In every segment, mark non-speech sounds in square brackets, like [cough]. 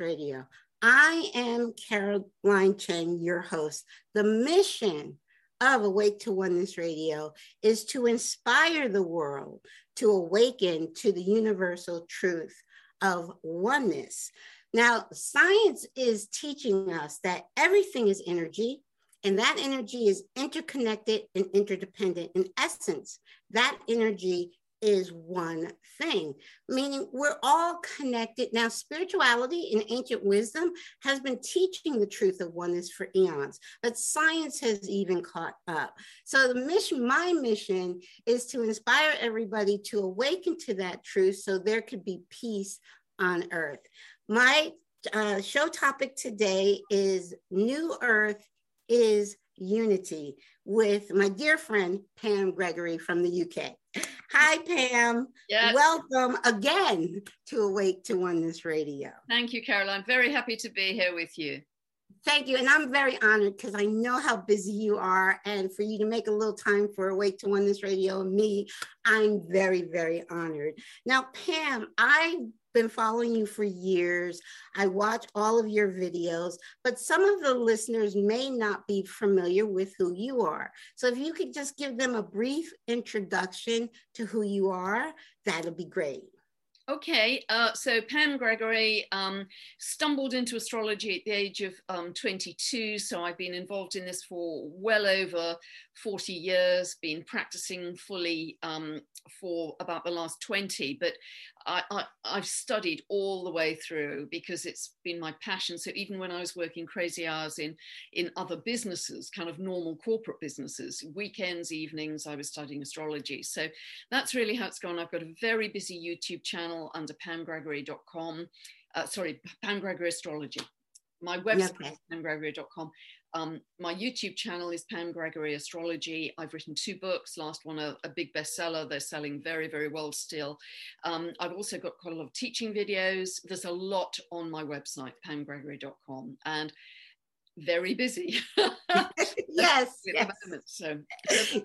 Radio. I am Caroline Chen, your host. The mission of Awake to Oneness Radio is to inspire the world to awaken to the universal truth of oneness. Now, science is teaching us that everything is energy, and that energy is interconnected and interdependent. In essence, that energy is one thing, meaning we're all connected. Now, spirituality and ancient wisdom has been teaching the truth of oneness for eons, but science has even caught up. So, the mission, my mission, is to inspire everybody to awaken to that truth so there could be peace on earth. My uh, show topic today is New Earth is Unity with my dear friend Pam Gregory from the UK. [laughs] Hi, Pam. Yes. Welcome again to Awake to Oneness Radio. Thank you, Caroline. Very happy to be here with you. Thank you. And I'm very honored because I know how busy you are. And for you to make a little time for Awake to Oneness Radio and me, I'm very, very honored. Now, Pam, I've been following you for years. I watch all of your videos, but some of the listeners may not be familiar with who you are. So if you could just give them a brief introduction to who you are, that'll be great. Okay, uh, so Pam Gregory um, stumbled into astrology at the age of um, 22. So I've been involved in this for well over 40 years, been practicing fully um, for about the last 20. But I, i've studied all the way through because it's been my passion. So even when I was working crazy hours in in other businesses, kind of normal corporate businesses, weekends, evenings, I was studying astrology. So that's really how it's gone. I've got a very busy YouTube channel under pamgregory.com. Uh, sorry, Pam Gregory Astrology. My website is pamgregory.com. Um, my YouTube channel is Pam Gregory Astrology. I've written two books, last one a, a big bestseller. They're selling very, very well still. Um, I've also got quite a lot of teaching videos. There's a lot on my website, pamgregory.com, and very busy. [laughs] yes. yes. So,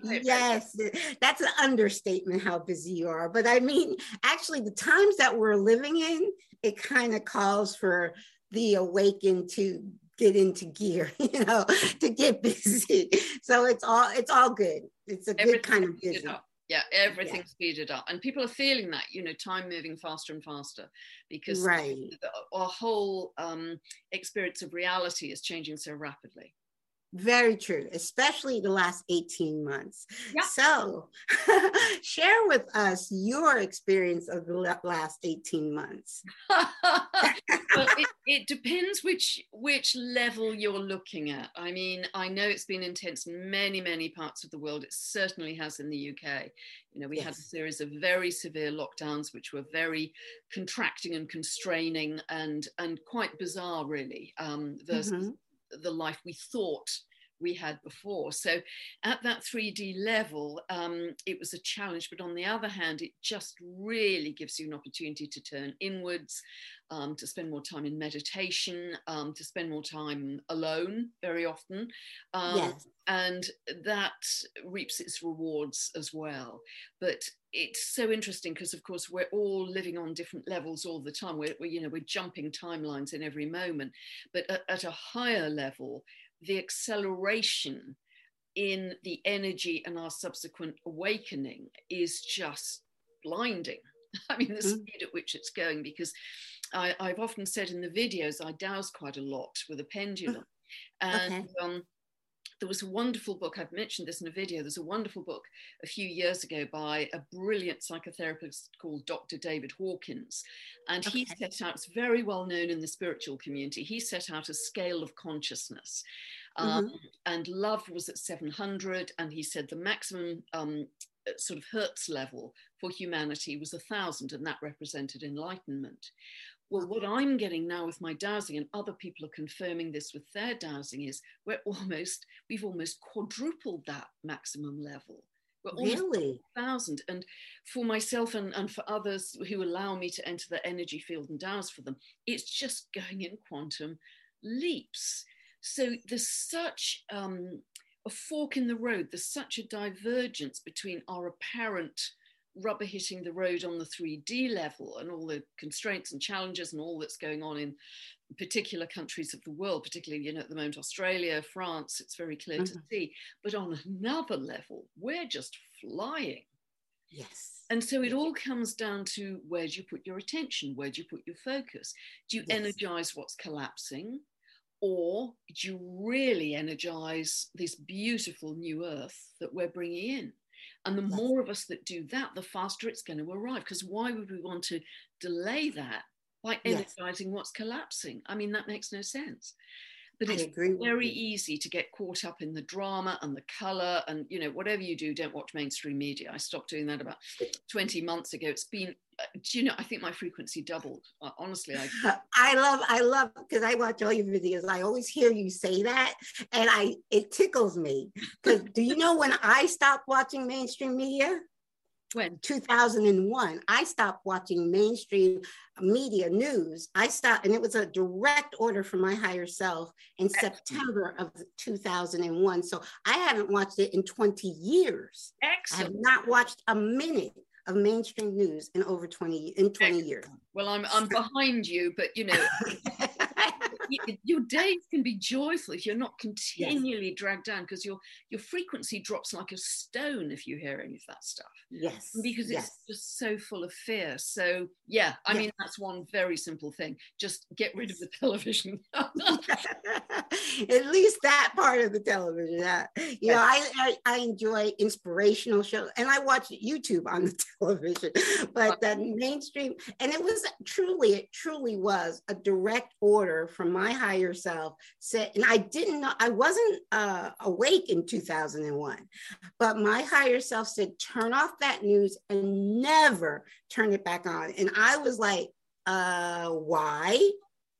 yes, that's an understatement how busy you are. But I mean, actually, the times that we're living in, it kind of calls for the awakened to get into gear, [laughs] you know, to get busy. [laughs] So it's all it's all good. It's a good kind of busy. Yeah, everything's yeah. speeded up, and people are feeling that. You know, time moving faster and faster because right. our whole um, experience of reality is changing so rapidly. Very true, especially the last 18 months. So, [laughs] share with us your experience of the last 18 months. [laughs] well, it, it, depends which which level you're looking at. I mean, I know it's been intense in many, many parts of the world. It certainly has in the UK. You know, we yes. had a series of very severe lockdowns, which were very contracting and constraining and and quite bizarre, really, um, versus mm-hmm the life we thought we had before. So at that 3D level, um, it was a challenge. But on the other hand, it just really gives you an opportunity to turn inwards, um, to spend more time in meditation, um, to spend more time alone very often. Um, yes. And that reaps its rewards as well. But it's so interesting because, of course, we're all living on different levels all the time. We're, we're you know, we're jumping timelines in every moment. But at, at a higher level, the acceleration in the energy and our subsequent awakening is just blinding. [laughs] I mean, the mm. speed at which it's going, because I, have often said in the videos, I dowse quite a lot with a pendulum. [laughs] And okay. um, there was a wonderful book, I've mentioned this in a video, there's a wonderful book a few years ago by a brilliant psychotherapist called Dr. David Hawkins. And okay. he set out, it's very well known in the spiritual community, he set out a scale of consciousness. Um, mm-hmm. And love was at 700, and he said the maximum um, sort of Hertz level for humanity was a thousand, and that represented enlightenment. Well, what I'm getting now with my dowsing, and other people are confirming this with their dowsing, is we're almost, we've almost quadrupled that maximum level. We're really? thousand. And for myself and, and for others who allow me to enter the energy field and dowse for them, it's just going in quantum leaps. So there's such um, a fork in the road, there's such a divergence between our apparent rubber hitting the road on the 3D level and all the constraints and challenges and all that's going on in particular countries of the world, particularly, you know, at the moment, Australia, France, it's very clear mm-hmm. to see. But on another level, we're just flying. Yes. And so it all comes down to where do you put your attention? Where do you put your focus? Do you yes. energize what's collapsing? Or do you really energize this beautiful new earth that we're bringing in? And the more of us that do that, the faster it's going to arrive. Because why would we want to delay that by energizing yes. what's collapsing? I mean, that makes no sense. But I it's very easy to get caught up in the drama and the color and you know whatever you do, don't watch mainstream media. I stopped doing that about 20 months ago. It's been do you know i think my frequency doubled honestly i [laughs] i love i love because i watch all your videos i always hear you say that and i it tickles me because do you know when i stopped watching mainstream media when 2001 i stopped watching mainstream media news i stopped and it was a direct order from my higher self in Excellent. september of 2001 so i haven't watched it in 20 years Excellent. i have not watched a minute of mainstream news in over 20 in 20 years. well i'm i'm behind you but you know [laughs] your days can be joyful if you're not continually yes. dragged down because your your frequency drops like a stone if you hear any of that stuff. Yes because yes. it's just so full of fear. So yeah i yes. mean that's one very simple thing. Just get rid of the television. [laughs] [laughs] At least that part of the television uh, you know I, I, I enjoy inspirational shows and i watch youtube on the [laughs] television but the mainstream and it was truly it truly was a direct order from my higher self said, and I didn't know, I wasn't uh, awake in 2001, but my higher self said, turn off that news and never turn it back on. And I was like, uh, why?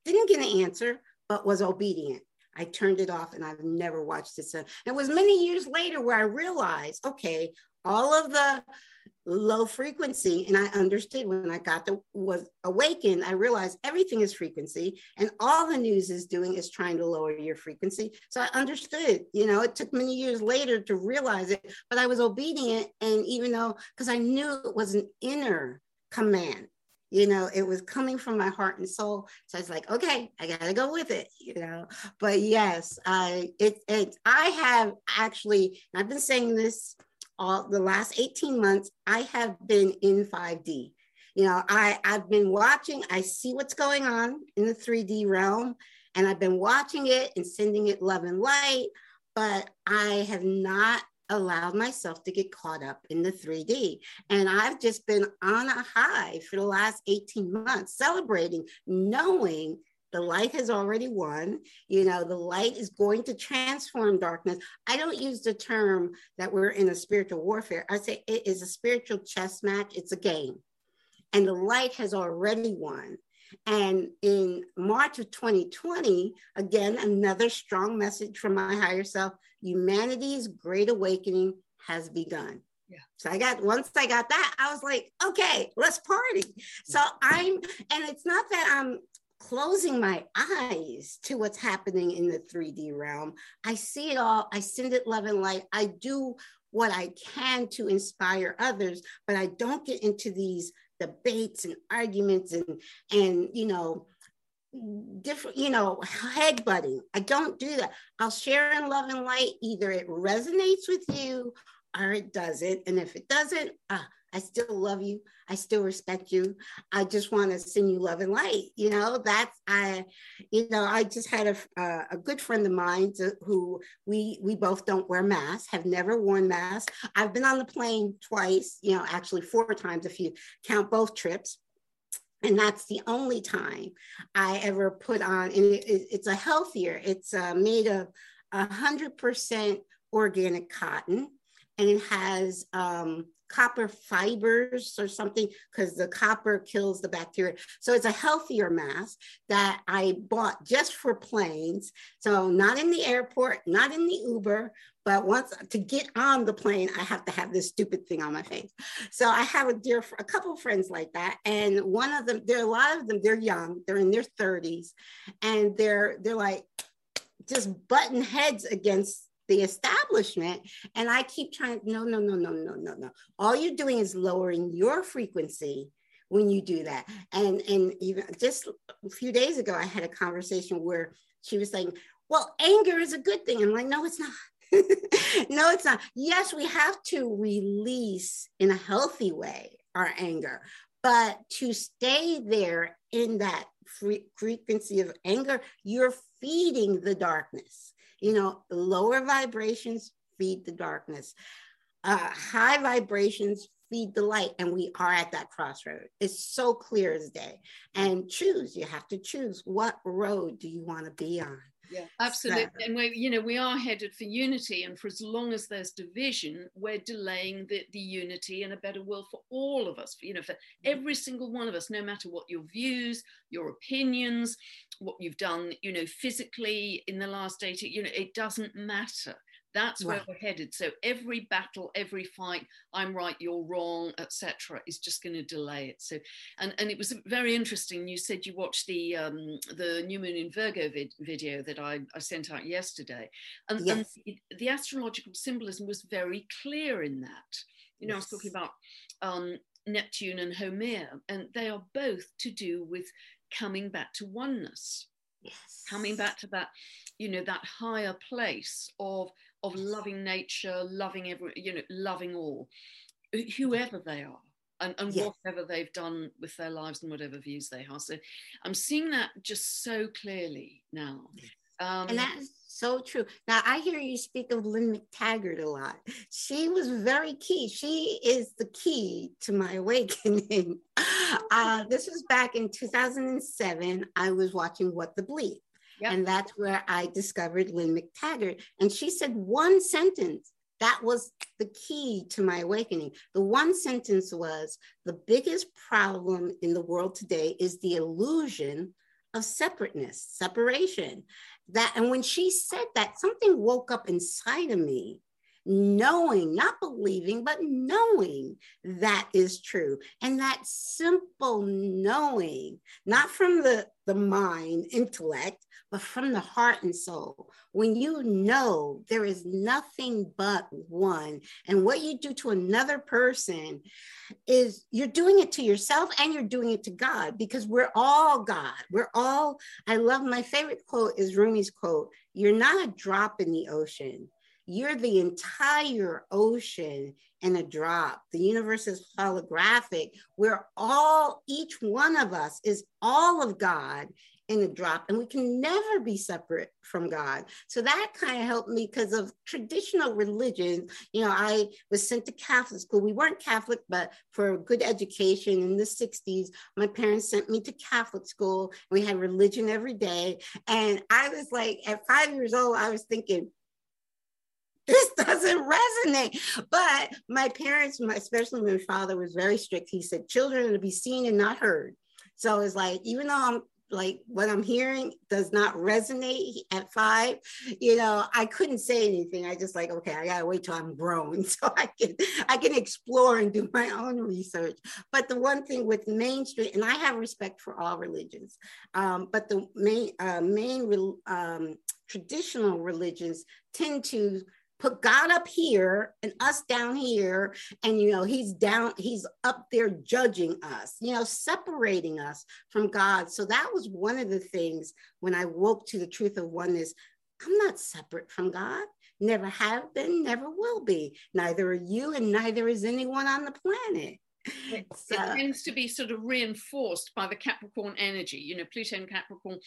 Didn't get an answer, but was obedient. I turned it off and I've never watched it since. It was many years later where I realized, okay, all of the low frequency. And i understood when i got to was awakened i realized everything is frequency and all the news is doing is trying to lower your frequency. So i understood you know it took many years later to realize it but i was obedient. And even though because i knew it was an inner command you know it was coming from my heart and soul. So i was like okay i gotta go with it you know. But yes i it, it i have actually i've been saying this all the last 18 months, I have been in 5D. You know, I, I've been watching, I see what's going on in the 3D realm, and I've been watching it and sending it love and light, but I have not allowed myself to get caught up in the 3D. And I've just been on a high for the last 18 months, celebrating, knowing the light has already won. You know, the light is going to transform darkness. I don't use the term that we're in a spiritual warfare. I say it is a spiritual chess match, it's a game. And the light has already won. And in March of 2020, again, another strong message from my higher self humanity's great awakening has begun. Yeah. So I got once I got that, I was like, okay, let's party. So I'm, and it's not that I'm closing my eyes to what's happening in the 3D realm. I see it all. I send it love and light. I do what I can to inspire others, but I don't get into these debates and arguments and and you know different you know head headbutting i don't do that i'll share in love and light either it resonates with you or it doesn't and if it doesn't ah, I still love you. I still respect you. I just want to send you love and light. You know, that's I, you know, I just had a, uh, a good friend of mine who we we both don't wear masks, have never worn masks. I've been on the plane twice, you know, actually four times if you count both trips. And that's the only time I ever put on, and it, it, it's a healthier, it's uh, made of 100% organic cotton, and it has um, copper fibers or something because the copper kills the bacteria. So it's a healthier mask that I bought just for planes. So not in the airport, not in the Uber, but once to get on the plane, I have to have this stupid thing on my face. So I have a dear, a couple friends like that, and one of them, there are a lot of them. They're young, they're in their 30s, and they're they're like just button heads against the establishment and i keep trying no no no no no no no. All you're doing is lowering your frequency when you do that. And and even just a few days ago i had a conversation where she was saying well anger is a good thing. I'm like no it's not. [laughs] No it's not. Yes we have to release in a healthy way our anger but to stay there in that frequency of anger you're feeding the darkness you know, lower vibrations feed the darkness. Uh, high vibrations feed the light, and we are at that crossroad. It's so clear as day. And choose, you have to choose what road do you want to be on? Yeah, absolutely. So. And we, you know, we are headed for unity, and for as long as there's division, we're delaying the, the unity and a better world for all of us. You know, for mm-hmm. every single one of us, no matter what your views, your opinions, what you've done, you know, physically in the last 80, you know, it doesn't matter. That's where we're headed. So every battle, every fight, I'm right, you're wrong, etc., is just going to delay it. So, and and it was very interesting. You said you watched the um, the new moon in Virgo vid- video that I, I sent out yesterday, and, yes. and the astrological symbolism was very clear in that. You know, yes. I was talking about um, Neptune and Homer, and they are both to do with coming back to oneness. Yes. Coming back to that, you know, that higher place of of loving nature, loving every, you know, loving all, whoever they are. And, and yes. whatever they've done with their lives and whatever views they have. So I'm seeing that just so clearly now. Um, and that's so true. Now I hear you speak of Lynne McTaggart a lot. She was very key. She is the key to my awakening. [laughs] Uh, this was back in 2007. I was watching What the Bleep. Yep. And that's where I discovered Lynne McTaggart. And she said one sentence that was the key to my awakening. The one sentence was the biggest problem in the world today is the illusion of separateness, separation. That and when she said that, something woke up inside of me knowing, not believing, but knowing that is true. And that simple knowing, not from the, the mind, intellect, but from the heart and soul. When you know there is nothing but one, and what you do to another person is you're doing it to yourself and you're doing it to God because we're all God. We're all, I love my favorite quote is Rumi's quote You're not a drop in the ocean you're the entire ocean in a drop. The universe is holographic. We're all, each one of us is all of God in a drop, and we can never be separate from God. So that kind of helped me because of traditional religion. You know, I was sent to Catholic school. We weren't Catholic, but for a good education in the 60s, my parents sent me to Catholic school. We had religion every day. And I was like, at five years old, I was thinking, this doesn't resonate. But my parents, my, especially my father, was very strict. He said, children are to be seen and not heard. So it's like, even though I'm like what I'm hearing does not resonate at five, you know, I couldn't say anything. I just like, okay, I gotta wait till I'm grown [laughs] so I can I can explore and do my own research. But the one thing with mainstream, and I have respect for all religions, um, but the main uh, main um, traditional religions tend to put God up here and us down here. And, you know, he's down, he's up there judging us, you know, separating us from God. So that was one of the things when I woke to the truth of oneness. I'm not separate from God, never have been, never will be. Neither are you, and neither is anyone on the planet. It, it, tends to be sort of reinforced by the Capricorn energy. You know, Pluto and Capricorn,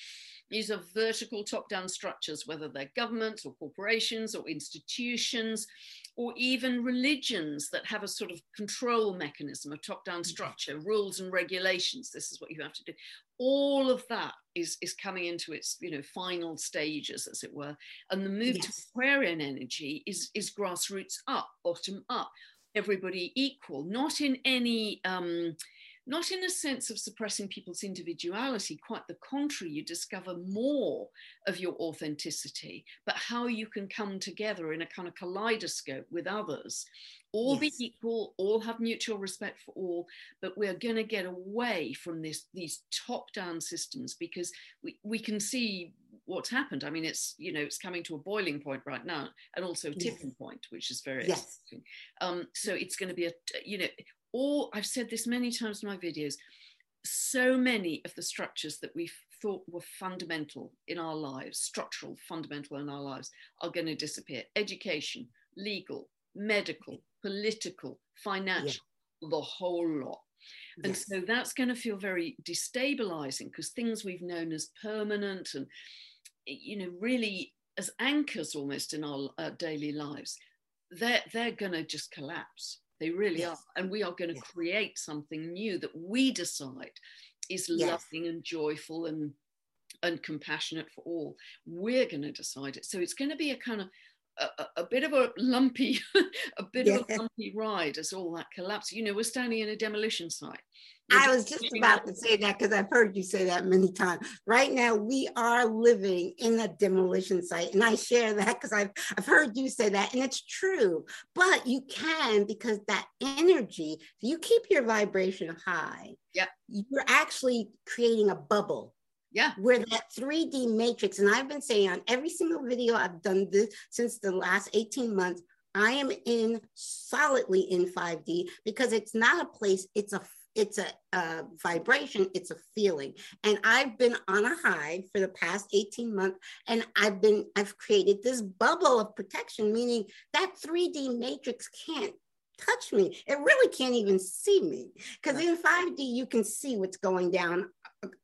these are vertical top down structures, whether they're governments or corporations or institutions or even religions that have a sort of control mechanism, a top down mm-hmm. structure, rules and regulations. This is what you have to do. All of that is, is coming into its you know final stages, as it were. And the move yes. to Aquarian energy is, is grassroots up, bottom up everybody equal, not in any, um, not in a sense of suppressing people's individuality, quite the contrary, you discover more of your authenticity, but how you can come together in a kind of kaleidoscope with others, all yes. be equal, all have mutual respect for all, but we're going to get away from this, these top down systems because we, we can see what's happened. I mean, it's you know it's coming to a boiling point right now, and also a tipping yes. point, which is very yes. interesting. Um, so it's going to be a you know, all I've said this many times in my videos. So many of the structures that we thought were fundamental in our lives, structural, fundamental in our lives, are going to disappear. Education, legal, medical, political, financial, yeah. the whole lot. And yes. so that's going to feel very destabilizing because things we've known as permanent and, you know, really as anchors almost in our uh, daily lives, they're, they're going to just collapse. They really yes. are. And we are going to yes. create something new that we decide is loving and joyful and and compassionate for all. We're going to decide it. So it's going to be a kind of a, a, bit of a lumpy, [laughs] a bit yeah. of a lumpy ride as all that collapses. You know, we're standing in a demolition site. I was just about to say that because I've heard you say that many times. Right now, we are living in a demolition site, and I share that because I've I've heard you say that, and it's true. But you can because that energy, if you keep your vibration high, yeah, you're actually creating a bubble yeah. Where that 3D matrix, and I've been saying on every single video I've done this since the last 18 months, I am in solidly in 5D because it's not a place, it's a it's a, a, vibration, it's a feeling. And I've been on a high for the past 18 months, and I've been, I've created this bubble of protection, meaning that 3D matrix can't touch me. It really can't even see me. Because in 5D, you can see what's going down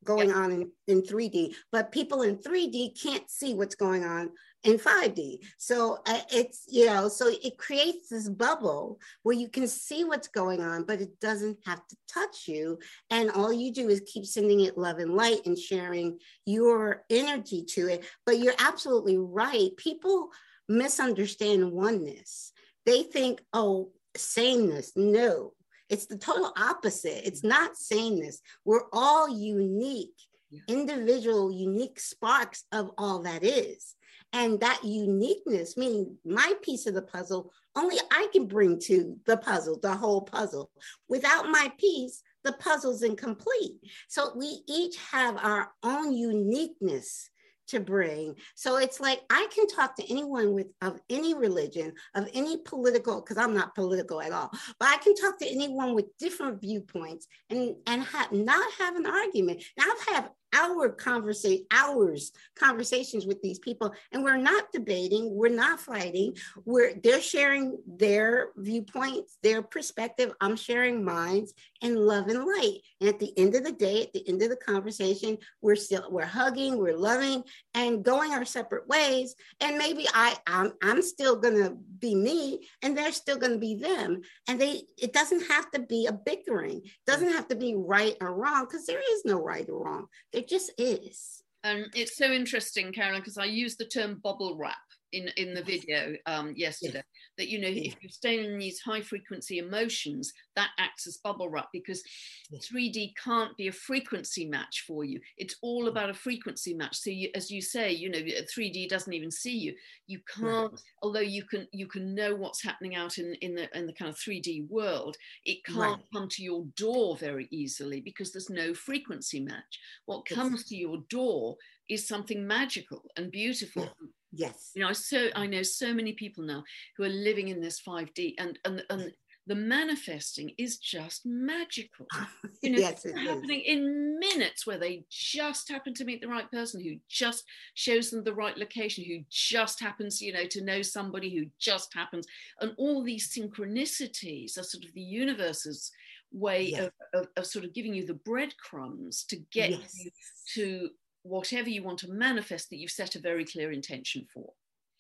going on in, in 3D, but people in 3D can't see what's going on in 5D. So uh, it's, you know, so it creates this bubble where you can see what's going on, but it doesn't have to touch you. And all you do is keep sending it love and light and sharing your energy to it. But you're absolutely right. People misunderstand oneness. They think, oh, sameness. No, it's the total opposite. It's not sameness. We're all unique, yeah. individual, unique sparks of all that is. And that uniqueness, meaning my piece of the puzzle, only I can bring to the puzzle, the whole puzzle. Without my piece, the puzzle's incomplete. So we each have our own uniqueness to bring. So it's like I can talk to anyone with of any religion, of any political, because I'm not political at all, but I can talk to anyone with different viewpoints and and have not have an argument. Now I've had our conversation hours conversations with these people. And we're not debating we're not fighting. We're they're sharing their viewpoints their perspective. I'm sharing mine and love and light. And at the end of the day at the end of the conversation we're still we're hugging we're loving and going our separate ways and maybe i i'm, I'm still gonna be me and they're still gonna be them. And they it doesn't have to be a bickering. It doesn't have to be right or wrong because there is no right or wrong. It just is. Um, it's so interesting, Carolyn, because I use the term bubble wrap in, in the video um, yesterday yes. that you know yeah. if you're staying in these high frequency emotions that acts as bubble wrap because yes. 3d can't be a frequency match for you. It's all about a frequency match. So you, as you say you know 3d doesn't even see you. You can't although you can you can know what's happening out in in the in the kind of 3d world it can't right. come to your door very easily because there's no frequency match. What comes to your door is something magical and beautiful. Yeah Yes. You know, so I know so many people now who are living in this 5D and and and the manifesting is just magical. [laughs] You know, yes, it's happening is. in minutes where they just happen to meet the right person who just shows them the right location, who just happens, you know, to know somebody who just happens. And all these synchronicities are sort of the universe's way yes. of, of, of, sort of giving you the breadcrumbs to get yes. you to whatever you want to manifest that you've set a very clear intention for.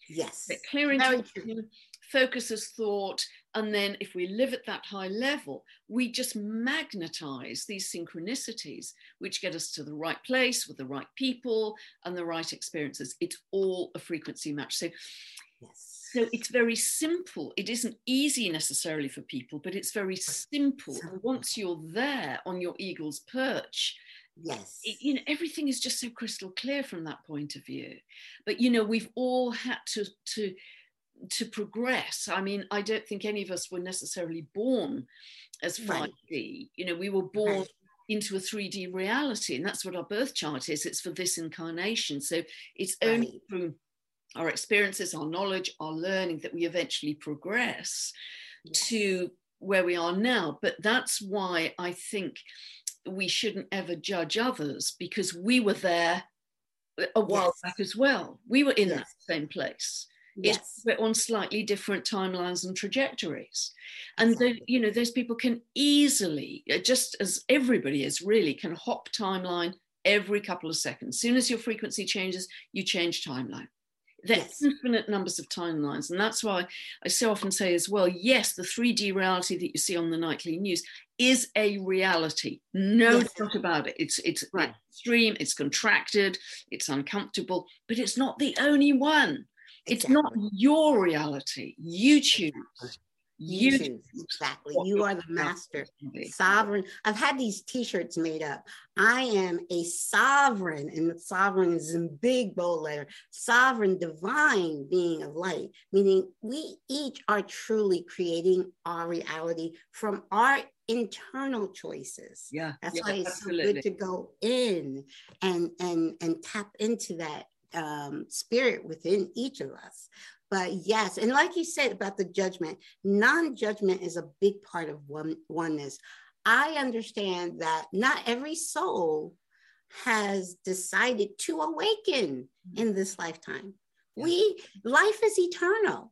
Yes. That clear intention focuses thought. And then if we live at that high level, we just magnetize these synchronicities, which get us to the right place with the right people and the right experiences. It's all a frequency match. So, yes. so it's very simple. It isn't easy necessarily for people, but it's very simple. And once you're there on your eagle's perch, yes it, you know everything is just so crystal clear from that point of view but you know we've all had to to to progress i mean i don't think any of us were necessarily born as 5d right. you know we were born right. into a 3D reality. And that's what our birth chart is. It's for this incarnation. So it's only right. through our experiences, our knowledge, our learning that we eventually progress yes. to where we are now. But that's why I think we shouldn't ever judge others because we were there a while yes. back as well. We were in yes. that same place. Yes. we're on slightly different timelines and trajectories. And exactly. the, you know, those people can easily, uh, just as everybody is really, can hop timeline every couple of seconds. As soon as your frequency changes, you change timeline. There's yes. infinite numbers of timelines. And that's why I so often say as well, yes, the 3D reality that you see on the nightly news is a reality. No yes. doubt about it. It's it's right. extreme, it's contracted, it's uncomfortable, but it's not the only one. Exactly. It's not your reality. You choose. You, choose exactly. You are the master, sovereign. I've had these T-shirts made up. I am a sovereign, and sovereign is in big bold letter. Sovereign, divine being of light, meaning we each are truly creating our reality from our internal choices. Yeah, that's yeah, why it's absolutely. so good to go in and and and tap into that um, spirit within each of us. But yes, and like you said about the judgment, non judgment is a big part of one, oneness. I understand that not every soul has decided to awaken mm-hmm. in this lifetime. Yeah. We life is eternal.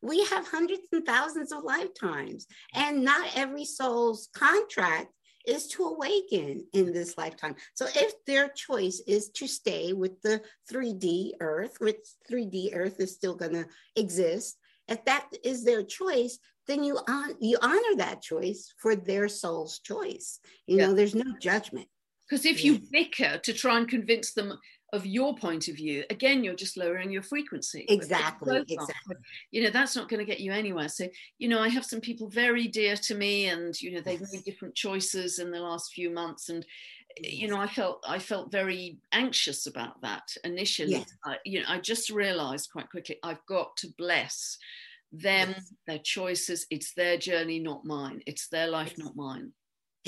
We have hundreds and thousands of lifetimes, and not every soul's contract is to awaken in this lifetime. So if their choice is to stay with the 3D earth, which 3D earth is still going to exist, if that is their choice, then you on you honor that choice for their soul's choice. You yeah. know, there's no judgment. Because if you bicker to try and convince them of your point of view again you're just lowering your frequency exactly exactly. you know that's not going to get you anywhere. So you know i have some people very dear to me and you know they've yes. made different choices in the last few months and you know i felt i felt very anxious about that initially. Yes. I, you know i just realized quite quickly i've got to bless them yes. their choices. It's their journey not mine. It's their life not mine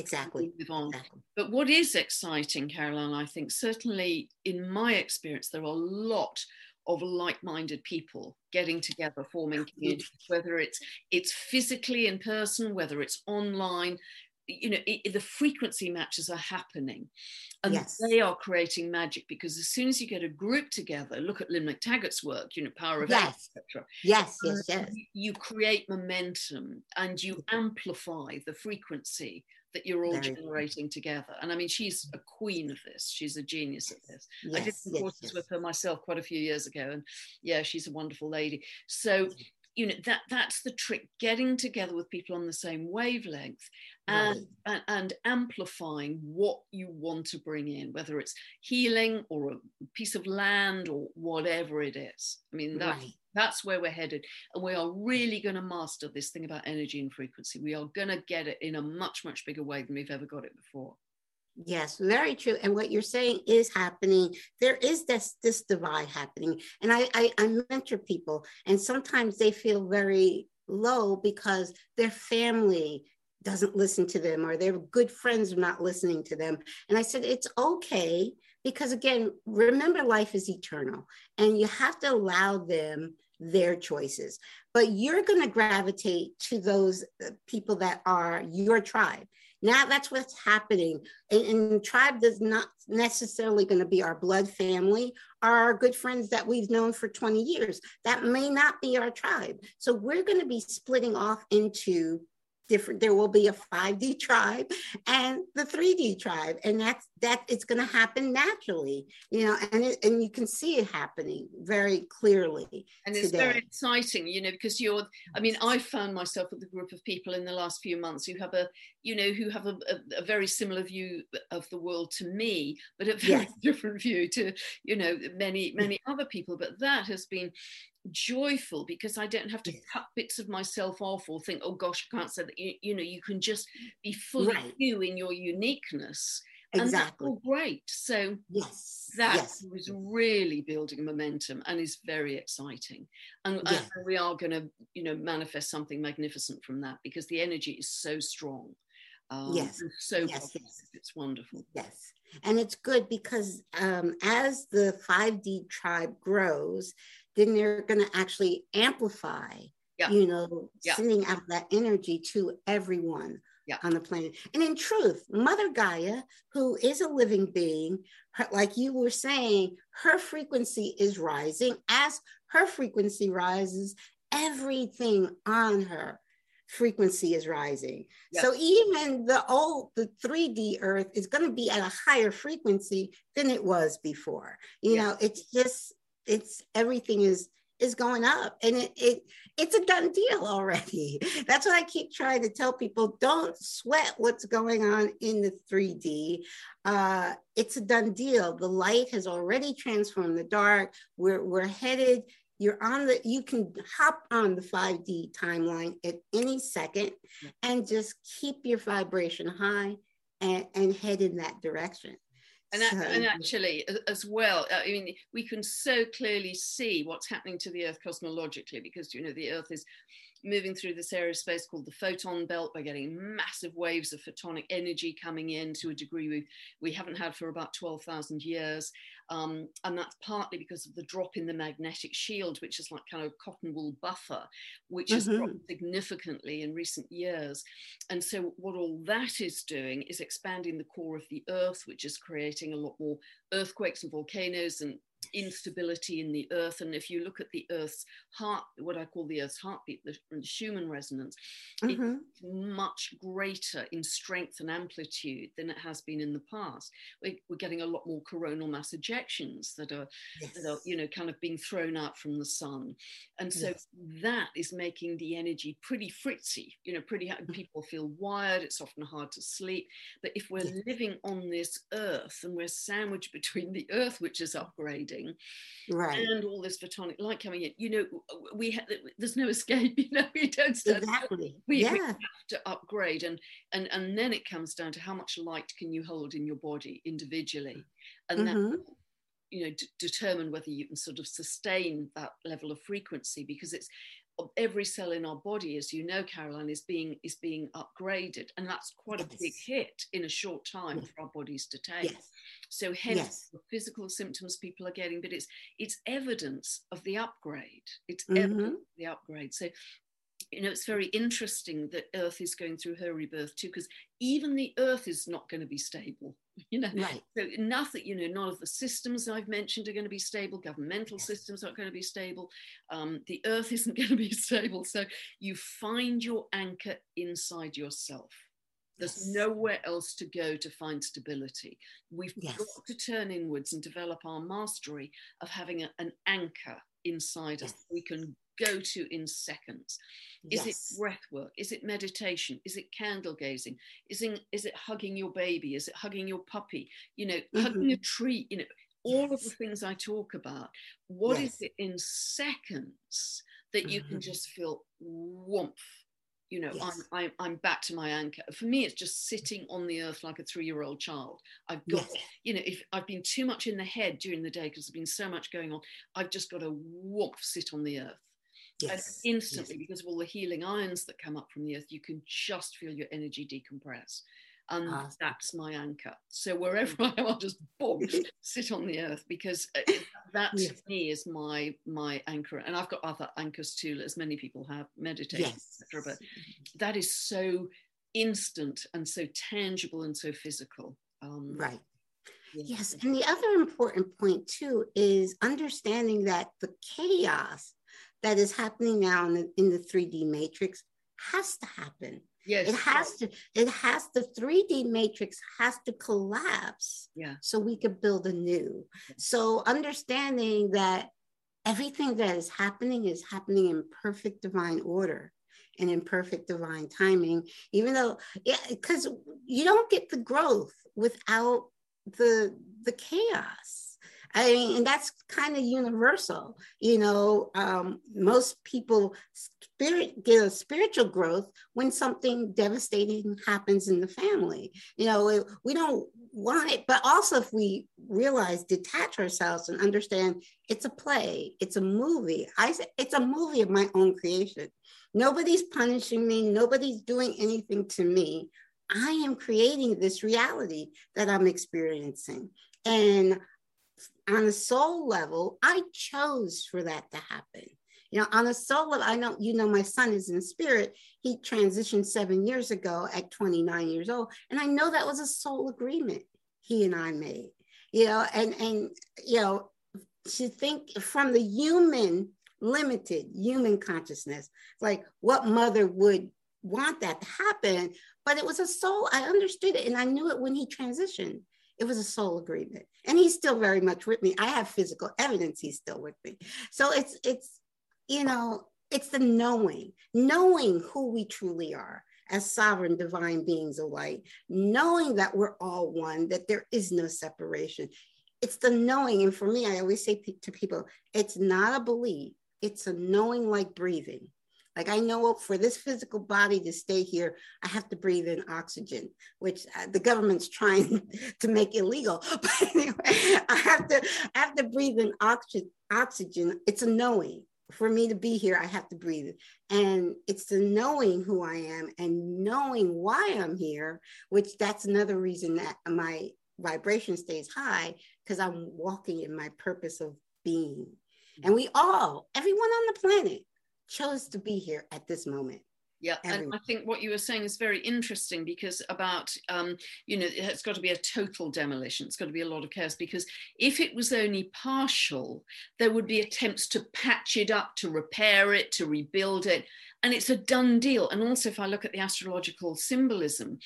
Exactly. Exactly. But what is exciting, Caroline, I think, certainly in my experience, there are a lot of like-minded people getting together forming communities whether it's it's physically in person whether it's online you know it, the frequency matches are happening and yes. they are creating magic because as soon as you get a group together look at Lynne McTaggart's work you know power of yes etc um, yes yes, yes. you create momentum and you amplify the frequency that you're all Very generating good. together. And I mean, she's a queen of this. She's a genius at this. Yes, I did some yes, courses yes. with her myself quite a few years ago, and yeah, she's a wonderful lady. So you know that that's the trick getting together with people on the same wavelength and, right. and, and amplifying what you want to bring in whether it's healing or a piece of land or whatever it is i mean that right. That's where we're headed. And we are really going to master this thing about energy and frequency. We are going to get it in a much, much bigger way than we've ever got it before. Yes, very true. And what you're saying is happening. There is this this divide happening. And I, I, I mentor people, and sometimes they feel very low because their family doesn't listen to them or their good friends are not listening to them. And I said, it's okay because again remember life is eternal and you have to allow them their choices. But you're going to gravitate to those uh, people that are your tribe. Now that's what's happening. And, and tribe does not necessarily going to be our blood family or our good friends that we've known for 20 years. That may not be our tribe. So we're going to be splitting off into different there will be a 5d tribe and the 3d tribe and that's that it's going to happen naturally you know and it, and you can see it happening very clearly and it's today. very exciting you know because you're i mean i found myself with a group of people in the last few months who have a you know who have a, a, a very similar view of the world to me but a very yes. [laughs] different view to you know many many other people but that has been joyful because I don't have to yes. cut bits of myself off or think, oh gosh, I can't say that. You, you know, you can just be fully right. you in your uniqueness. Exactly. And that's all great. So yes, that yes. was really building momentum and is very exciting. And, and we are going to, you know, manifest something magnificent from that because the energy is so strong. Um, yes. So yes, yes, it's wonderful. Yes. And it's good because um, as the 5D tribe grows, then they're going to actually amplify, yeah. you know, yeah. sending out that energy to everyone yeah. on the planet. And in truth, Mother Gaia, who is a living being, her, like you were saying, her frequency is rising. As her frequency rises, everything on her frequency is rising. Yes. So even the old, the 3D Earth is going to be at a higher frequency than it was before. You yes. know, it's just, it's everything is is going up. And it, it it's a done deal already. [laughs] That's what i keep trying to tell people. Don't sweat what's going on in the 3d uh, it's a done deal. The light has already transformed the dark. We're, we're headed. You're on the you can hop on the 5d timeline at any second and just keep your vibration high and, and head in that direction and, so, and actually as well uh, i mean we can so clearly see what's happening to the earth cosmologically because you know the earth is moving through this area of space called the photon belt. We're getting massive waves of photonic energy coming in to a degree we, we haven't had for about 12,000 years. Um, and that's partly because of the drop in the magnetic shield, which is like kind of cotton wool buffer, which has mm-hmm. dropped significantly in recent years. And so, what all that is doing is expanding the core of the Earth, which is creating a lot more earthquakes and volcanoes and instability in the earth. And if you look at the earth's heart, what I call the earth's heartbeat, the, the Schumann resonance, mm-hmm. it's much greater in strength and amplitude than it has been in the past. We're, we're getting a lot more coronal mass ejections that are, yes. that are, you know, kind of being thrown out from the sun. And so yes. that is making the energy pretty fritzy, you know, pretty, mm-hmm. people feel wired, it's often hard to sleep. But if we're yes. living on this earth and we're sandwiched between the earth, which is right. and all this photonic light coming in. You know, we ha- there's no escape. [laughs] You know, we don't stand exactly. We, yeah. we have to upgrade, and and and then it comes down to how much light can you hold in your body individually, and mm-hmm. that you know d- determine whether you can sort of sustain that level of frequency because it's every cell in our body, as you know, Caroline, is being is being upgraded, and that's quite yes. a big hit in a short time yes. for our bodies to take. Yes. So, hence the physical symptoms people are getting, but it's it's evidence of the upgrade. It's mm-hmm. evidence of the upgrade. So, you know, it's very interesting that Earth is going through her rebirth too, because even the Earth is not going to be stable. [laughs] You know, right. so nothing. You know, none of the systems I've mentioned are going to be stable. Governmental yes. systems aren't going to be stable. Um, the Earth [laughs] isn't going to be stable. So you find your anchor inside yourself. There's yes. nowhere else to go to find stability. We've yes. got to turn inwards and develop our mastery of having a, an anchor inside yes. us we can go to in seconds. Is yes. it breath work? Is it meditation? Is it candle gazing? Is it, is it hugging your baby? Is it hugging your puppy? You know, mm-hmm. hugging a tree, you know, all yes. of the things I talk about. What yes. is it in seconds that you mm-hmm. can just feel warmth? You know, I'm, I'm, I'm back to my anchor. For me, it's just sitting on the earth like a three year old child. I've got, you know, if I've been too much in the head during the day because there's been so much going on, I've just got to warmth sit on the earth Yes. And instantly, yes. because of all the healing ions that come up from the earth, you can just feel your energy decompress. And ah. that's my anchor. So wherever [laughs] I am, I'll just boom, [laughs] sit on the earth because uh, [laughs] that yes. to me is my my anchor. And I've got other anchors too, as many people have, meditation, yes. etc. But that is so instant and so tangible and so physical. Um, right. Yes. And the other important point too is understanding that the chaos that is happening now in the, in the 3D matrix has to happen. Yes. It has to, it has the 3D matrix has to collapse. Yeah. So we could build a new. So understanding that everything that is happening is happening in perfect divine order and in perfect divine timing, even though, yeah, because you don't get the growth without the the chaos I mean, and that's kind of universal. You know, um, most people spirit get a spiritual growth when something devastating happens in the family. You know, we don't want it, but also if we realize, detach ourselves and understand it's a play, it's a movie. I it's a movie of my own creation. Nobody's punishing me. Nobody's doing anything to me. I am creating this reality that I'm experiencing. And on a soul level, I chose for that to happen. You know, on a soul level, I know, you know, my son is in spirit. He transitioned seven years ago at 29 years old. And I know that was a soul agreement he and I made, you know, and, and, you know, to think from the human, limited human consciousness, like what mother would want that to happen, but it was a soul. I understood it and I knew it when he transitioned. It was a soul agreement. And he's still very much with me. I have physical evidence he's still with me. So it's it's you know, it's the knowing, knowing who we truly are as sovereign divine beings of light, knowing that we're all one, that there is no separation. It's the knowing. And for me, I always say to people, it's not a belief, it's a knowing like breathing. Like I know for this physical body to stay here, I have to breathe in oxygen, which uh, the government's trying [laughs] to make illegal. [laughs] But anyway, I have to I have to breathe in oxygen. Oxygen. It's a knowing for me to be here, I have to breathe. And it's the knowing who I am and knowing why I'm here, which that's another reason that my vibration stays high because I'm walking in my purpose of being. And we all, everyone on the planet, chose to be here at this moment. Yeah, and I think what you were saying is very interesting because about um, you know it's got to be a total demolition. It's got to be a lot of chaos because if it was only partial, there would be attempts to patch it up, to repair it, to rebuild it, and it's a done deal. And also, if I look at the astrological symbolism,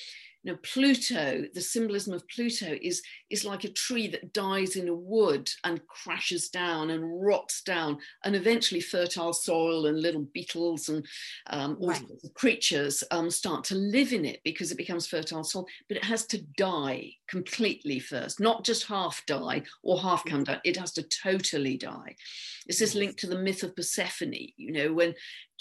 you know, Pluto, the symbolism of Pluto is, is like a tree that dies in a wood and crashes down and rots down, and eventually fertile soil and little beetles and um, all right. sorts of creatures um, start to live in it because it becomes fertile soil, but it has to die completely first, not just half die or half come down, it has to totally die. This is linked to the myth of Persephone, you know, when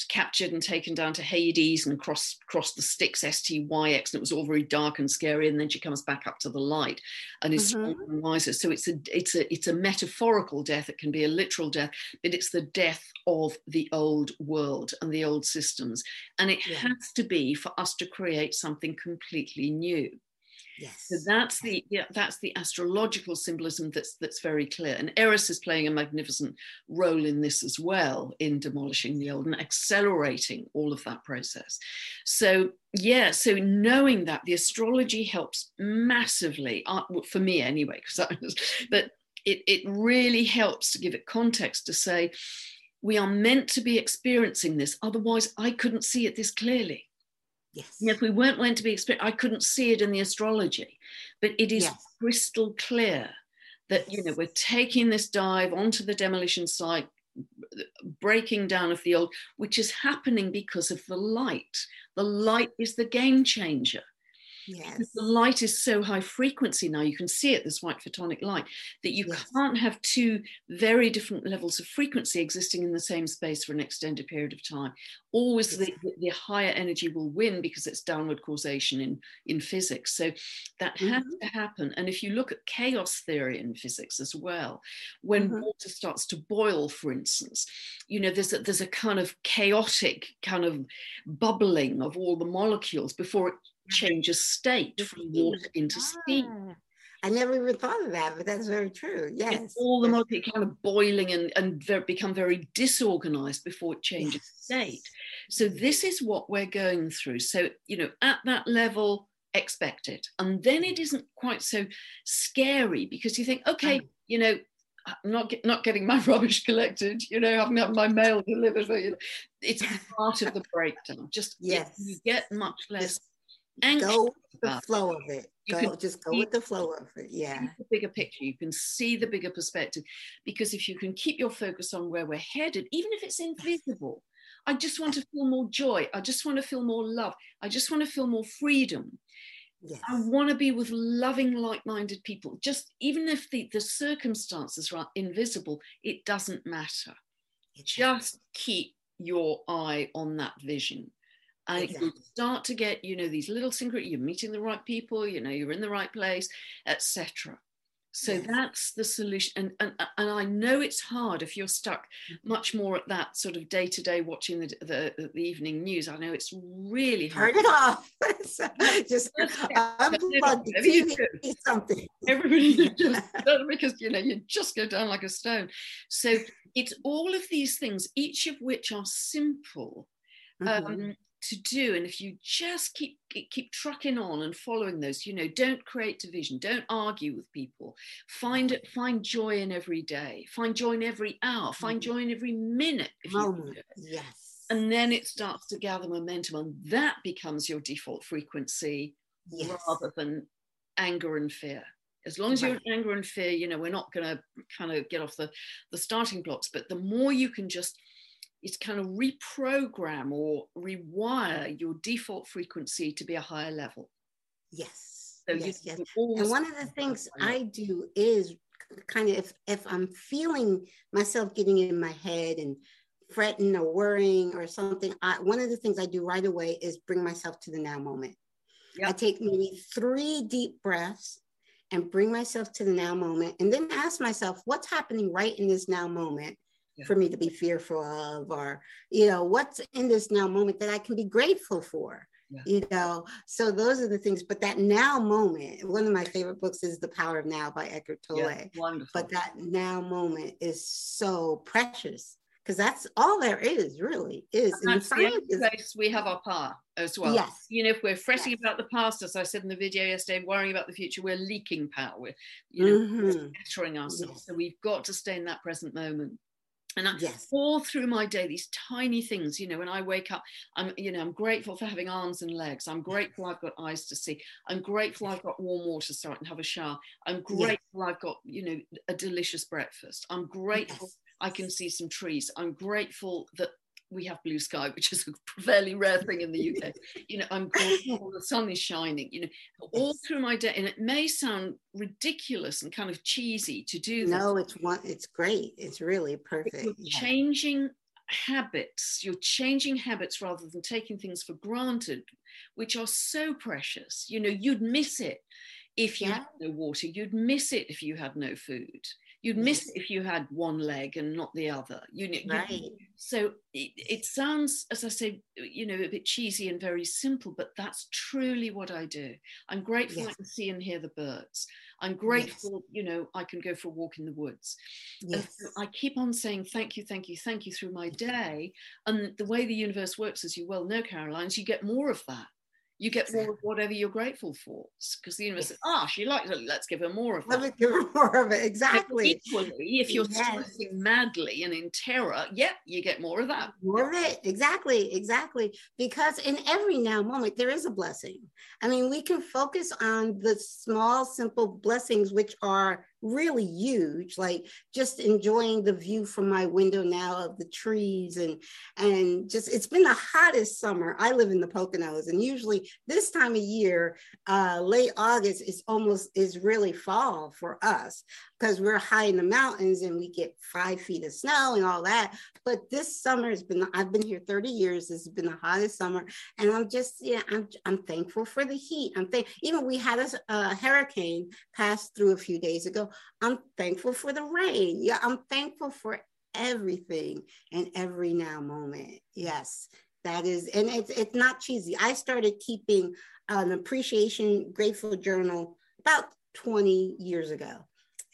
captured and taken down to Hades and crossed crossed the Styx STYX and it was all very dark and scary and then she comes back up to the light and is mm-hmm. wiser so it's a it's a it's a metaphorical death it can be a literal death but it's the death of the old world and the old systems and it yeah. has to be for us to create something completely new Yes. So that's the yeah, that's the astrological symbolism that's that's very clear. And Eris is playing a magnificent role in this as well, in demolishing the old and accelerating all of that process. So yeah, so knowing that the astrology helps massively, uh, for me anyway, because I was, but it, it really helps to give it context to say we are meant to be experiencing this, otherwise I couldn't see it this clearly. Yes. And if we weren't meant to be experienced, I couldn't see it in the astrology, but it is yes. crystal clear that you know we're taking this dive onto the demolition site, breaking down of the old, which is happening because of the light. The light is the game changer. Yes. The light is so high frequency now, you can see it, this white photonic light, that you yes. can't have two very different levels of frequency existing in the same space for an extended period of time. Always yes. the, the higher energy will win because it's downward causation in, in physics. So that mm-hmm. has to happen. And if you look at chaos theory in physics as well, when mm-hmm. water starts to boil, for instance, you know, there's a, there's a kind of chaotic kind of bubbling of all the molecules before it changes state from water into steam. I never even thought of that, but that's very true. Yes. It's all the molecule kind of boiling and, and very, become very disorganized before it changes yes. state. So this is what we're going through. So, you know, at that level, expect it. And then it isn't quite so scary because you think, okay, mm. you know, I'm not get, not getting my [laughs] rubbish collected, you know, having had my mail delivered. You know, it's part of the breakdown. Just yes, you get much less go with the uh, flow of it. You go, can just go with the flow of it. Yeah. The bigger picture. You can see the bigger perspective. Because if you can keep your focus on where we're headed, even if it's invisible, I just want to feel more joy. I just want to feel more love. I just want to feel more freedom. Yes. I want to be with loving, like minded people. Just even if the, the circumstances are invisible, it doesn't matter. Just keep your eye on that vision and exactly. you start to get you know these little synchro you're meeting the right people you know you're in the right place etc So yes. that's the solution. And, and, and I know it's hard if you're stuck much more at that sort of day to day watching the, the, the, evening news. I know it's really hard. Turn it off. [laughs] just unplug the TV, something. Everybody [laughs] just, because, you know, you just go down like a stone. So it's all of these things, each of which are simple. Mm-hmm. Um, to do. And if you just keep keep trucking on and following those you know don't create division. Don't argue with people. Find it find joy in every day. Find joy in every hour. Find mm-hmm. joy in every minute Moment. yes. And then it starts to gather momentum and that becomes your default frequency yes. rather than anger and fear. As long as you're in anger and fear you know we're not going to kind of get off the the starting blocks. But the more you can just is kind of reprogram or rewire your default frequency to be a higher level. Yes. So yes, yes. And one of the things I do is kind of if, if I'm feeling myself getting in my head and fretting or worrying or something, I, one of the things I do right away is bring myself to the now moment. Yep. I take maybe three deep breaths and bring myself to the now moment and then ask myself what's happening right in this now moment yeah. for me to be fearful of or you know what's in this now moment that i can be grateful for yeah. you know so those are the things but that now moment one of my favorite books is the power of now by eckhart tolle yeah, wonderful. but that now moment is so precious because that's all there is really is and that's the place we have our power as well yes you know if we're fretting yes. about the past as i said in the video yesterday worrying about the future we're leaking power we're you know mm-hmm. scattering ourselves yes. so we've got to stay in that present moment and I, yes. all through my day these tiny things you know when i wake up i'm you know i'm grateful for having arms and legs. I'm grateful i've got eyes to see. I'm grateful i've got warm water so i can have a shower. I'm grateful yes. i've got you know a delicious breakfast. I'm grateful yes. i can see some trees. I'm grateful that we have blue sky, which is a fairly rare thing in the UK. [laughs] You know, I'm grateful oh, the sun is shining. You know, all through my day, and it may sound ridiculous and kind of cheesy to do. No, it's one. It's great. It's really perfect. You're yeah. changing habits. You're changing habits rather than taking things for granted, which are so precious. You know, you'd miss it if you yeah. had no water. You'd miss it if you had no food. You'd mm. miss it if you had one leg and not the other. You, right. You, so it, it sounds, as I say, you know, a bit cheesy and very simple, but that's truly what I do. I'm grateful yes. I can see and hear the birds. I'm grateful, yes. you know, I can go for a walk in the woods. Yes. So I keep on saying thank you, thank you, thank you through my day. And the way the universe works, as you well know, Caroline, is you get more of that you get more of whatever you're grateful for because the universe says, ah, oh, she likes it, let's give her more of that. Let give her more of it, exactly. equally, if you're yes. stressing madly and in terror, yep, you get more of that. More of it, exactly, exactly. Because in every now moment, there is a blessing. I mean, we can focus on the small, simple blessings, which are really huge like just enjoying the view from my window now of the trees and and just it's been the hottest summer i live in the poconos and usually this time of year uh late august is almost is really fall for us because we're high in the mountains and we get five feet of snow and all that. But this summer has been, I've been here 30 years. This has been the hottest summer. And I'm just, yeah, I'm, I'm thankful for the heat. I'm thank, even we had a, a hurricane pass through a few days ago. I'm thankful for the rain. Yeah, I'm thankful for everything and every now moment. Yes, that is, and it's, it's not cheesy. I started keeping an appreciation grateful journal about 20 years ago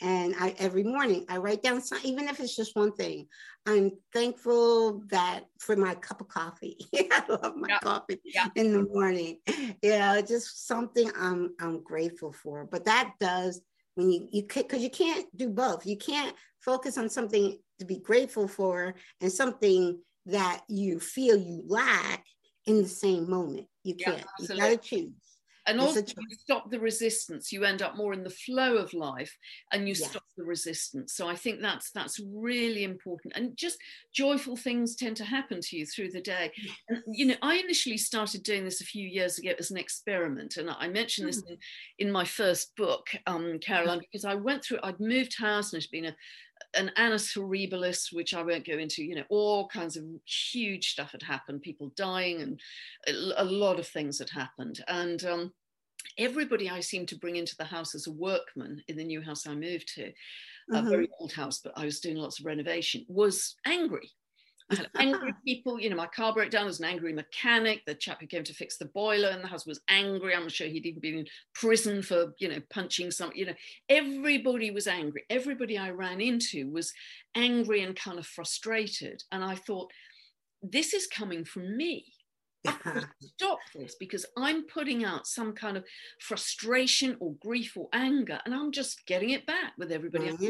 and I every morning I write down some, even if it's just one thing. I'm thankful that for my cup of coffee. [laughs] I love my yeah. coffee yeah. in the morning. Yeah, just something I'm I'm grateful for. But that does when you you because you can't do both. You can't focus on something to be grateful for and something that you feel you lack in the same moment. You can't. Yeah, you gotta choose and also you stop the resistance you end up more in the flow of life and you stop the resistance. So i think that's that's really important. And just joyful things tend to happen to you through the day. And you know i initially started doing this a few years ago as an experiment. And i mentioned this hmm. in, in my first book um, caroline because i went through i'd moved house and it's been a an annus horribilis, which I won't go into, you know, all kinds of huge stuff had happened, people dying, and a, lot of things had happened. And um, everybody I seemed to bring into the house as a workman in the new house I moved to, mm-hmm. a very old house, but I was doing lots of renovation, was angry. I had angry people, you know, my car broke down, as an angry mechanic. The chap who came to fix the boiler in the house was angry. I'm sure he'd even been in prison for, you know, punching some, you know, everybody was angry. Everybody I ran into was angry and kind of frustrated. And I thought, this is coming from me. Stop this because I'm putting out some kind of frustration or grief or anger, and I'm just getting it back with everybody else.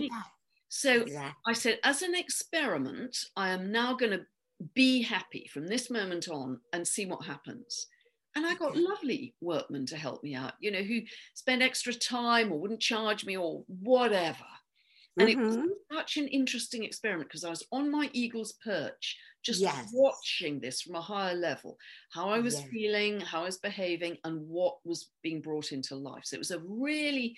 So exactly. I said, as an experiment, I am now going to be happy from this moment on and see what happens. And I got lovely workmen to help me out, you know, who spent extra time or wouldn't charge me or whatever. And mm-hmm. it was mm-hmm. such an interesting experiment because I was on my eagle's perch, just yes. watching this from a higher level, how I was yes. feeling, how I was behaving, and what was being brought into life. So it was a really,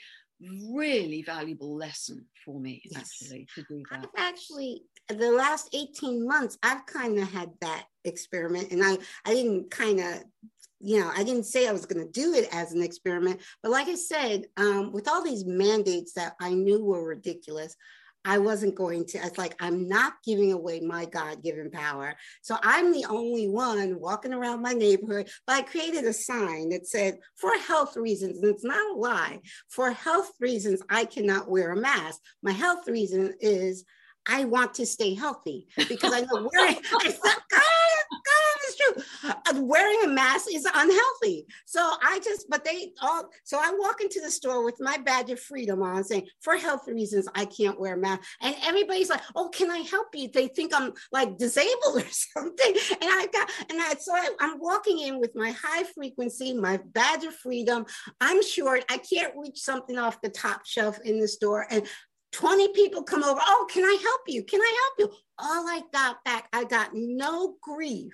really valuable lesson for me, yes. actually, to do that. I've actually, the last 18 months, I've kind of had that experiment, and I, I didn't kind of you know, I didn't say I was going to do it as an experiment, but like I said, um, with all these mandates that I knew were ridiculous, I wasn't going to. It's like, I'm not giving away my God given power. So I'm the only one walking around my neighborhood. But I created a sign that said, for health reasons, and it's not a lie, for health reasons, I cannot wear a mask. My health reason is I want to stay healthy because I know wearing, [laughs] I said, God, God, it's true. Uh, wearing a mask is unhealthy. So I just, but they all, so I walk into the store with my badge of freedom on saying, for health reasons, I can't wear a mask. And everybody's like, oh, can I help you? They think I'm like disabled [laughs] or something. And I got, and I, so I, I'm walking in with my high frequency, my badge of freedom. I'm short. I can't reach something off the top shelf in the store. And 20 people come over. Oh, can I help you? Can I help you? All I got back, I got no grief.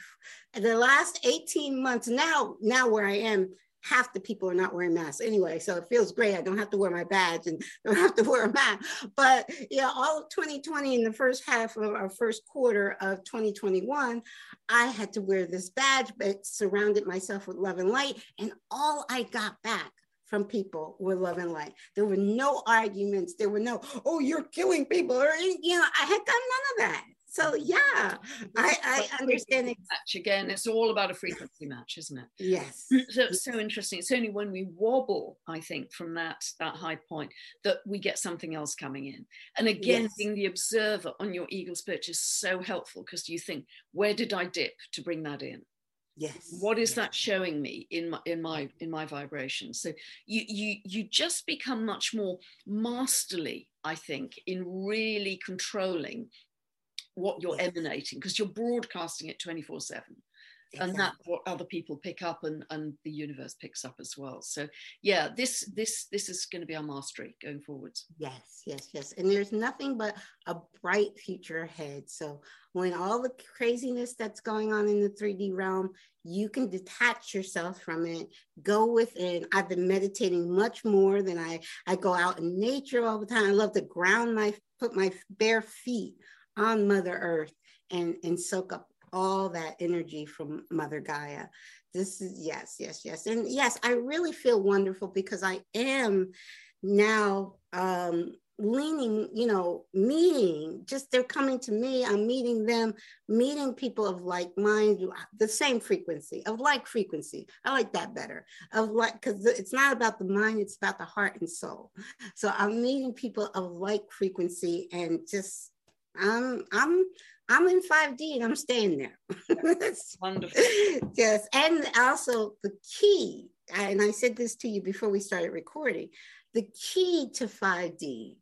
The last 18 months, now, now where I am, half the people are not wearing masks anyway. So it feels great. I don't have to wear my badge and [laughs] don't have to wear a mask. But yeah, all of 2020 in the first half of our first quarter of 2021, I had to wear this badge, but surrounded myself with love and light. And all I got back from people with love and light. There were no arguments. There were no, oh, you're killing people, or you know, I had done none of that. So yeah, I, I understand. Match again. It's all about a frequency match, isn't it? Yes. [clears throat] So it's so interesting. It's only when we wobble, I think, from that that high point that we get something else coming in. And again, yes. being the observer on your eagle's perch is so helpful because you think, where did I dip to bring that in? Yes what is yes. that showing me in my in my in my vibration so you you you just become much more masterly i think in really controlling what you're yes. emanating because you're broadcasting it 24 7 Exactly. and that's what other people pick up and and the universe picks up as well. So yeah this this this is going to be our mastery going forwards. Yes yes yes. And there's nothing but a bright future ahead. So when all the craziness that's going on in the 3d realm you can detach yourself from it go within. I've been meditating much more than i i go out in nature all the time. I love to ground my put my bare feet on mother earth and and soak up all that energy from Mother Gaia. This is yes, yes, yes. And yes, I really feel wonderful because I am now um, leaning, you know, meeting, just they're coming to me, I'm meeting them, meeting people of like mind, the same frequency, of like frequency. I like that better. Of like, because it's not about the mind, it's about the heart and soul. So I'm meeting people of like frequency and just I'm I'm I'm in 5D and I'm staying there. That's [laughs] Wonderful. yes. And also the key, and I said this to you before we started recording, the key to 5D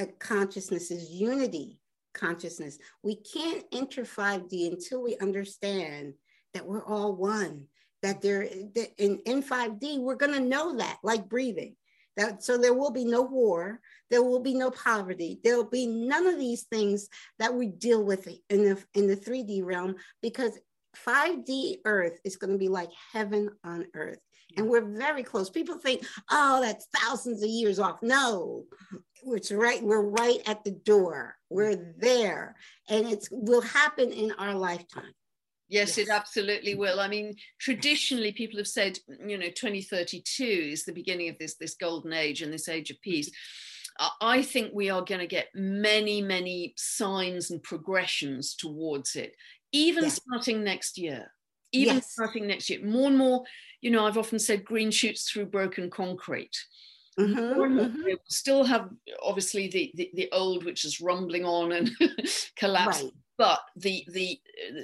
uh, consciousness is unity consciousness. We can't enter 5D until we understand that we're all one, that there that in, in 5D, we're gonna know that, like breathing. That, so there will be no war, there will be no poverty, there will be none of these things that we deal with in the in the 3D realm because 5D Earth is going to be like heaven on earth. And we're very close. People think, oh, that's thousands of years off. No, it's right. We're right at the door. We're there. And it will happen in our lifetime. Yes, yes, it absolutely will. I mean, traditionally, people have said, you know, 2032 is the beginning of this this golden age and this age of peace. I think we are going to get many, many signs and progressions towards it, even starting next year. Even yes. starting next year, more and more. You know, I've often said green shoots through broken concrete. Mm-hmm, mm-hmm. still have obviously the, the, the old which is rumbling on and [laughs] collapsing right but the the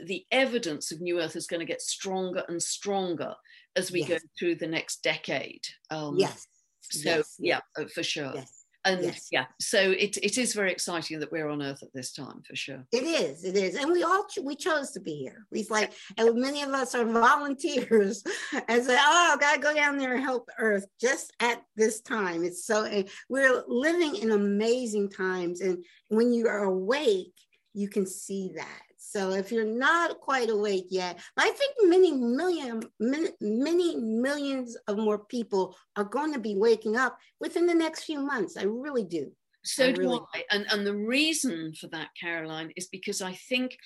the evidence of new earth is going to get stronger and stronger as we yes. go through the next decade. Um, yes. so yes. yeah uh, for sure. Yes. and yeah so it, it is very exciting that we're on earth at this time for sure. It is it is. And we all we chose to be here. We like and many of us are [laughs] volunteers and say oh i gotta go down there and help earth just at this time. It's so we're living in amazing times. And when you are awake you can see that. So if you're not quite awake yet, I think many million, many, many millions of more people are going to be waking up within the next few months. I really do. So I do really I. And, and the reason for that, Caroline, is because I think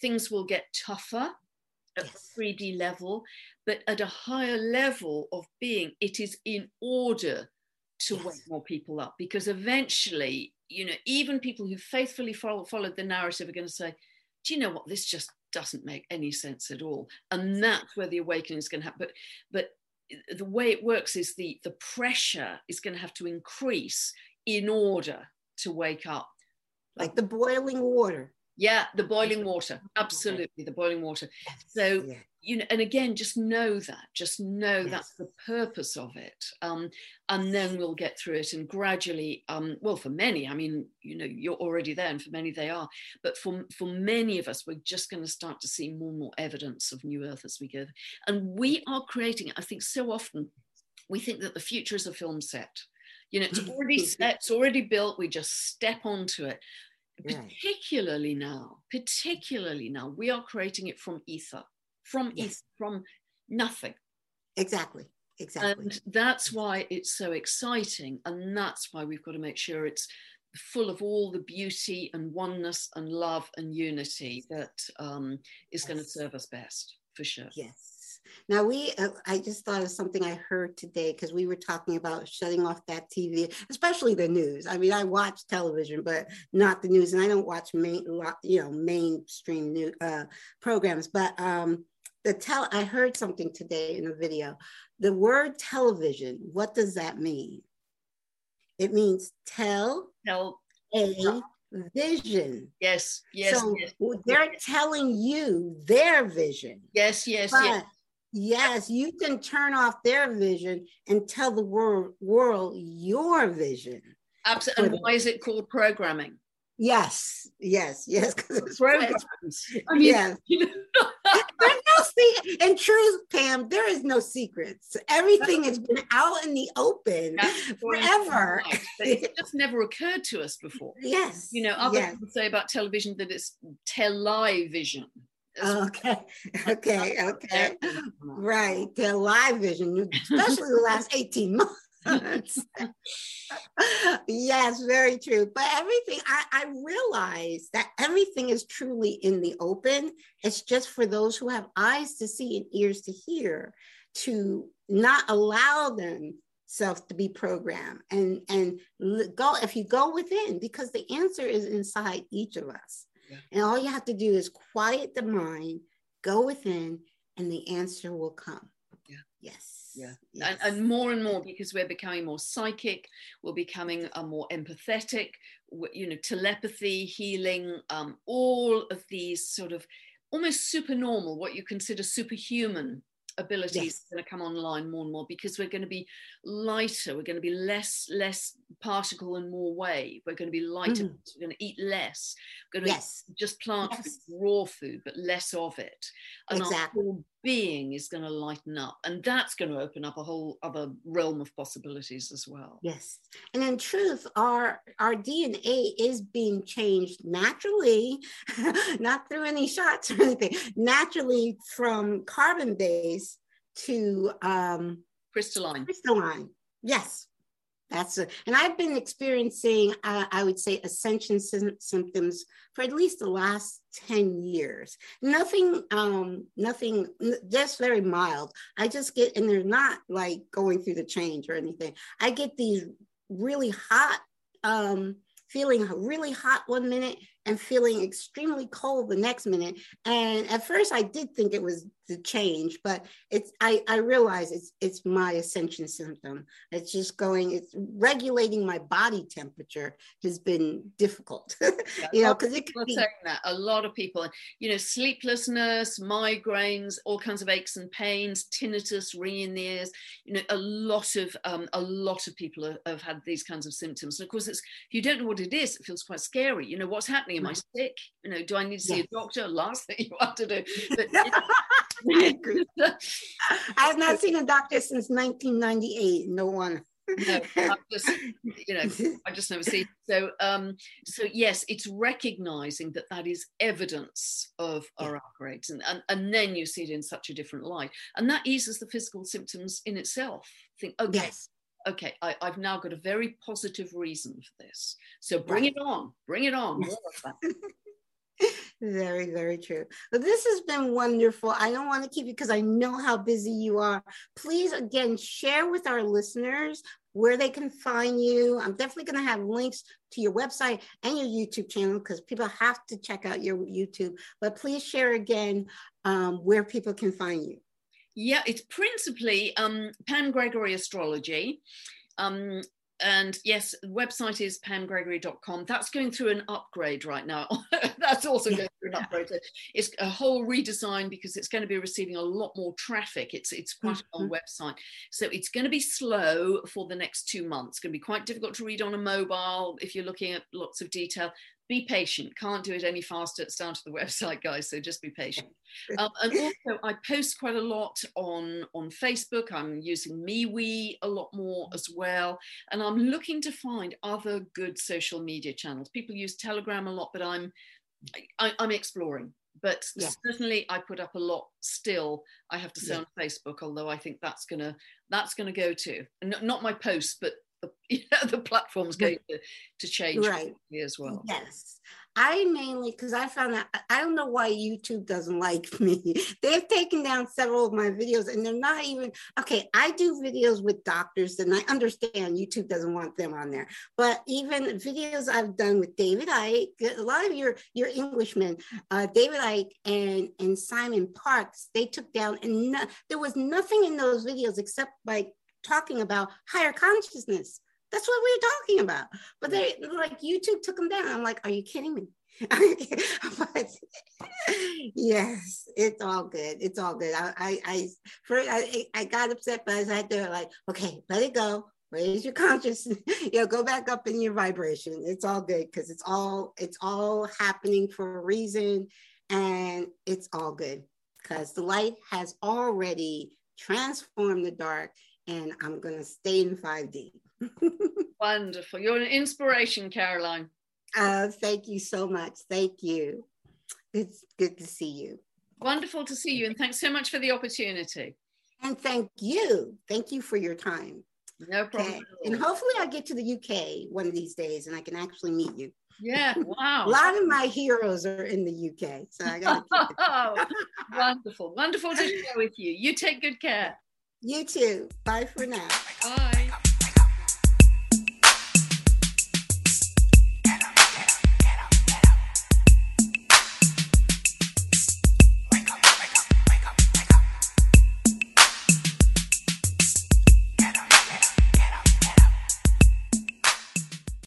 things will get tougher at yes. the 3D level, but at a higher level of being, it is in order to yes. wake more people up because eventually you know, even people who faithfully follow, followed the narrative are going to say, do you know what, this just doesn't make any sense at all. And that's where the awakening is going to happen. But, but the way it works is the, the pressure is going to have to increase in order to wake up. Like the boiling water. Yeah, the boiling water. Absolutely, the boiling water. So, yeah you know, and again, just know that, just know yes. that's the purpose of it. Um, and then we'll get through it and gradually, um, well, for many, I mean, you know, you're already there and for many they are, but for, for many of us, we're just going to start to see more and more evidence of New Earth as we go. And we are creating, I think so often we think that the future is a film set. You know, it's [laughs] already set, it's already built, we just step onto it. Particularly now, particularly now, we are creating it from ether from yes. from nothing. Exactly. Exactly. And that's why it's so exciting. And that's why we've got to make sure it's full of all the beauty and oneness and love and unity that um, is yes. going to serve us best for sure. Yes. Now we, uh, I just thought of something I heard today because we were talking about shutting off that TV, especially the news. I mean, I watch television, but not the news, and I don't watch main, you know, mainstream new uh, programs. But um, the tell I heard something today in a video. The word television, what does that mean? It means tell, tell a vision. Yes, yes. So yes. they're telling you their vision. Yes, yes, but yes. Yes, you can turn off their vision and tell the world world your vision. Absolutely. And why is it called programming? Yes, yes, yes. Programs. I mean, yes. [laughs] You know. There's no secret. In truth, Pam, there is no secrets. Everything has been out in the open forever. it [laughs] just never occurred to us before. Yes. You know, other yes. people say about television that it's television. Okay, [laughs] okay, [laughs] okay. Right, The live vision, especially the last [laughs] 18 months. yes, very true. But everything, I, I realize that everything is truly in the open. It's just for those who have eyes to see and ears to hear to not allow themselves to be programmed and and go if you go within because the answer is inside each of us yeah. and all you have to do is quiet the mind go within and the answer will come yeah yes yeah yes. and, and more and more because we're becoming more psychic we're becoming a more empathetic you know telepathy healing um, all of these sort of almost super normal what you consider superhuman abilities yes. going to come online more and more because we're going to be lighter we're going to be less less particle and more wave we're going to be lighter mm. we're going to eat less we're going to yes. just plant yes. food, raw food but less of it and exactly. our whole being is going to lighten up and that's going to open up a whole other realm of possibilities as well. Yes. And in truth our our dna is being changed naturally [laughs] not through any shots or anything naturally from carbon base to um crystalline. crystalline. Yes That's a, and I've been experiencing, uh, I would say, ascension sy- symptoms for at least the last 10 years. Nothing, um, nothing, just very mild. I just get, and they're not like going through the change or anything. I get these really hot, um, feeling really hot one minute and feeling extremely cold the next minute. And at first I did think it was the change, but it's I, I realize it's it's my ascension symptom. It's just going, it's regulating my body temperature has been difficult. [laughs] you know, because it could be saying that a lot of people, you know, sleeplessness, migraines, all kinds of aches and pains, tinnitus, ringing in the ears. You know, a lot of um, a lot of people have, have had these kinds of symptoms. And of course, it's if you don't know what it is, it feels quite scary. You know, what's happening happening? Am I sick? You know, do I need to see yes. a doctor? Last [laughs] thing you want to do. But [laughs] I have not [laughs] seen a doctor since 1998. No one. no, I just, you know, I just never see. So, um, so yes, it's recognizing that that is evidence of our upgrades, and, and and then you see it in such a different light, and that eases the physical symptoms in itself. Think, okay, yes okay, I, have now got a very positive reason for this. So bring right. it on, bring it on. [laughs] very, very true. But this has been wonderful. I don't want to keep you because I know how busy you are. Please, again, share with our listeners where they can find you. I'm definitely going to have links to your website and your YouTube channel because people have to check out your YouTube. But please share again um, where people can find you. Yeah, it's principally um, Pam Gregory Astrology. Um, and yes, the website is pamgregory.com. That's going through an upgrade right now. [laughs] That's also going through an upgrade. It's a whole redesign because it's going to be receiving a lot more traffic. It's it's quite mm-hmm. a long website, so it's going to be slow for the next two months. It's going to be quite difficult to read on a mobile if you're looking at lots of detail be patient. Can't do it any faster. It's down to the website, guys. So just be patient. [laughs] Um, and also, I post quite a lot on on Facebook. I'm using MeWe a lot more as well, and I'm looking to find other good social media channels. People use Telegram a lot, but I'm I, am exploring. But yeah. certainly, I put up a lot. Still, I have to say yeah. on Facebook, although I think that's gonna that's gonna go too. And not my posts, but the, [laughs] you know, the platform's going to, to change right. as well. Yes. I mainly because I found that I don't know why YouTube doesn't like [laughs] me. They've taken down several of my videos and they're not even okay. I do videos with doctors and I understand YouTube doesn't want them on there. But even videos I've done with David Icke, a lot of your your Englishmen, uh, David Icke and and Simon Parks, they took down and no, there was nothing in those videos except like talking about higher consciousness. That's what we were talking about. But they like YouTube took them down. I'm like, are you kidding me? [laughs] but yes, it's all good. It's all good. I I I, first, I, I got upset, but I had to like, okay, let it go. Raise your consciousness. [laughs] you know, go back up in your vibration. It's all good because it's all it's all happening for a reason, and it's all good because the light has already transformed the dark and I'm going to stay in 5D. [laughs] Wonderful. You're an inspiration, Caroline. Uh, thank you so much. Thank you. It's good to see you. Wonderful to see you. And thanks so much for the opportunity. And thank you. Thank you for your time. No problem. Okay. And hopefully I get to the UK one of these days and I can actually meet you. Yeah, [laughs] wow. a lot of my heroes are in the UK. So I got oh, [laughs] wonderful. Wonderful to share with you. You take good care. You too. Bye for now. Bye.